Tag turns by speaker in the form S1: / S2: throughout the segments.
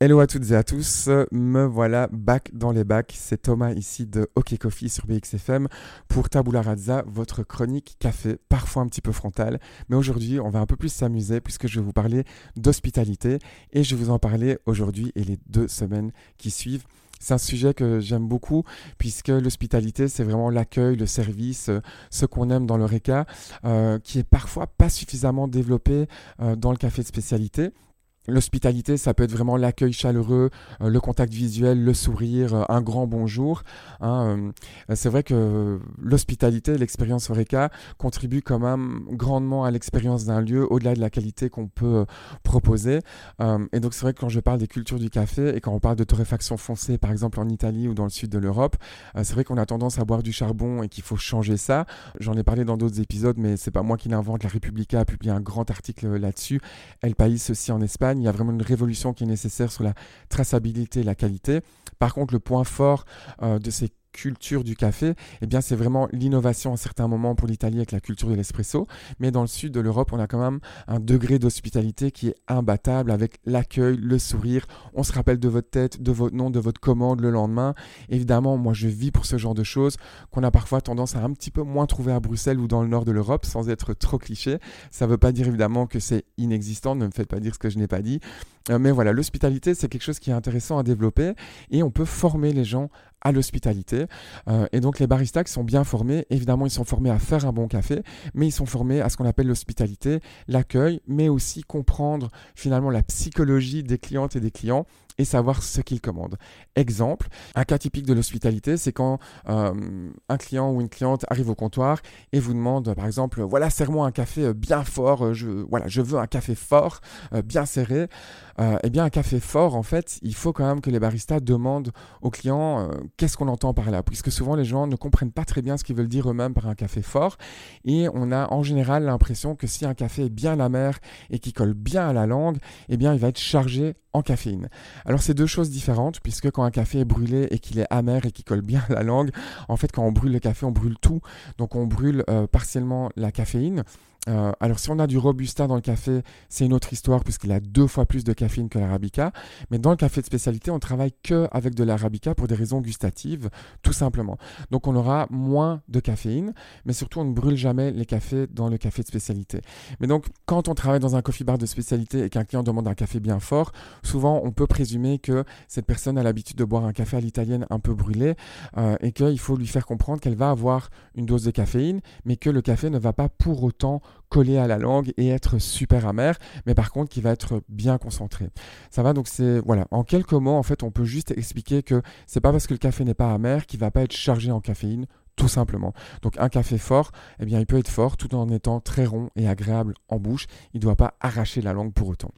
S1: Hello à toutes et à tous, me voilà back dans les bacs. C'est Thomas ici de OK Coffee sur BXFM pour Tabula Razza, votre chronique café, parfois un petit peu frontale. Mais aujourd'hui, on va un peu plus s'amuser puisque je vais vous parler d'hospitalité et je vais vous en parler aujourd'hui et les deux semaines qui suivent. C'est un sujet que j'aime beaucoup puisque l'hospitalité, c'est vraiment l'accueil, le service, euh, ce qu'on aime dans le RECA, euh, qui est parfois pas suffisamment développé euh, dans le café de spécialité. L'hospitalité, ça peut être vraiment l'accueil chaleureux, euh, le contact visuel, le sourire, euh, un grand bonjour. Hein, euh, c'est vrai que l'hospitalité, l'expérience Eureka contribue quand même grandement à l'expérience d'un lieu, au-delà de la qualité qu'on peut proposer. et donc c'est vrai que quand je parle des cultures du café et quand on parle de torréfaction foncée, par exemple en Italie ou dans le sud de l'Europe, c'est vrai qu'on a tendance à boire du charbon et qu'il faut changer ça. J'en ai parlé dans d'autres épisodes, mais c'est pas moi qui l'invente. La Repubblica a publié un grand article là-dessus. El País aussi en Espagne il y a vraiment une révolution qui est nécessaire sur la traçabilité et la qualité. Par contre, le point fort euh, de ces culture du café, eh bien c'est vraiment l'innovation à certains moments pour l'Italie avec la culture de l'espresso, mais dans le sud de l'Europe, on a quand même un degré d'hospitalité qui est imbattable avec l'accueil, le sourire, on se rappelle de votre tête, de votre nom, de votre commande le lendemain. Évidemment, moi je vis pour ce genre de choses qu'on a parfois tendance à un petit peu moins trouver à Bruxelles ou dans le nord de l'Europe sans être trop cliché. Ça ne veut pas dire évidemment que c'est inexistant, ne me faites pas dire ce que je n'ai pas dit. Euh, mais voilà, l'hospitalité, c'est quelque chose qui est intéressant à développer et on peut former les gens à l'hospitalité. Euh, et donc les baristas sont bien formés, évidemment, ils sont formés à faire un bon café, mais ils sont formés à ce qu'on appelle l'hospitalité, l'accueil, mais aussi comprendre finalement la psychologie des clientes et des clients et savoir ce qu'ils commandent. Exemple, un cas typique de l'hospitalité, c'est quand euh, un client ou une cliente arrive au comptoir et vous demande, par exemple, voilà, serre-moi un café bien fort, je, voilà, je veux un café fort, bien serré. eh bien, un café fort, en fait, il faut quand même que les baristas demandent aux clients qu'est-ce qu'on entend par là? Puisque souvent les gens ne comprennent pas très bien ce qu'ils veulent dire eux-mêmes par un café fort. Et on a en général l'impression que si un café est bien amer et qui colle bien à la langue, eh bien il va être chargé en caféine. Alors c'est deux choses différentes, puisque quand un café est brûlé et qu'il est amer et qui colle bien à la langue, en fait quand on brûle le café, on brûle tout. Donc on brûle euh, partiellement la caféine. Euh, alors si on a du robusta dans le café, c'est une autre histoire puisqu'il a deux fois plus de caféine que l'arabica. Mais dans le café de spécialité, on travaille que avec de l'arabica pour des raisons gustatives, tout simplement. Donc on aura moins de caféine, mais surtout on ne brûle jamais les cafés dans le café de spécialité. Mais donc quand on travaille dans un coffee bar de spécialité et qu'un client demande un café bien fort, souvent on peut présumer que cette personne a l'habitude de boire un café à l'italienne un peu brûlé euh, et qu'il faut lui faire comprendre qu'elle va avoir une dose de caféine, mais que le café ne va pas pour autant coller à la langue et être super amer, mais par contre qui va être bien concentré. Ça va donc c'est voilà, en quelques mots en fait, on peut juste expliquer que c'est pas parce que le café n'est pas amer qu'il va pas être chargé en caféine tout simplement. Donc un café fort, eh bien il peut être fort tout en étant très rond et agréable en bouche, il ne doit pas arracher la langue pour autant.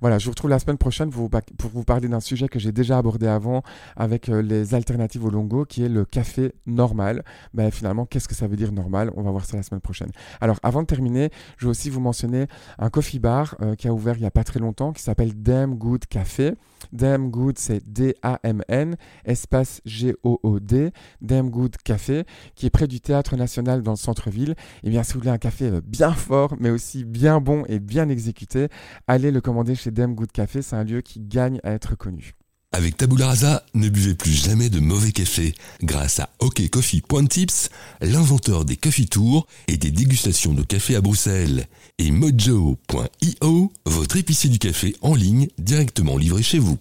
S1: Voilà, je vous retrouve la semaine prochaine pour vous, parler d'un sujet que j'ai déjà abordé avant avec euh, les alternatives au longo, qui est le café normal. Ben, finalement, qu'est-ce que ça veut dire normal? On va voir ça la semaine prochaine. Alors, avant de terminer, je vais aussi vous mentionner un coffee bar euh, qui a ouvert il n'y a pas très longtemps, qui s'appelle Damn Good Café. Damn Good, c'est D-A-M-N, espace G-O-O-D, Damn Good Café, qui est près du Théâtre National dans le centre-ville. Et eh bien, si vous voulez un café euh, bien fort, mais aussi bien bon et bien exécuté, allez le commander chez Dem Good Café, c'est un lieu qui gagne à être connu.
S2: Avec Tabula Rasa, ne buvez plus jamais de mauvais café grâce à OKCoffee.tips, l'inventeur des coffee tours et des dégustations de café à Bruxelles, et Mojo.io, votre épicier du café en ligne directement livré chez vous.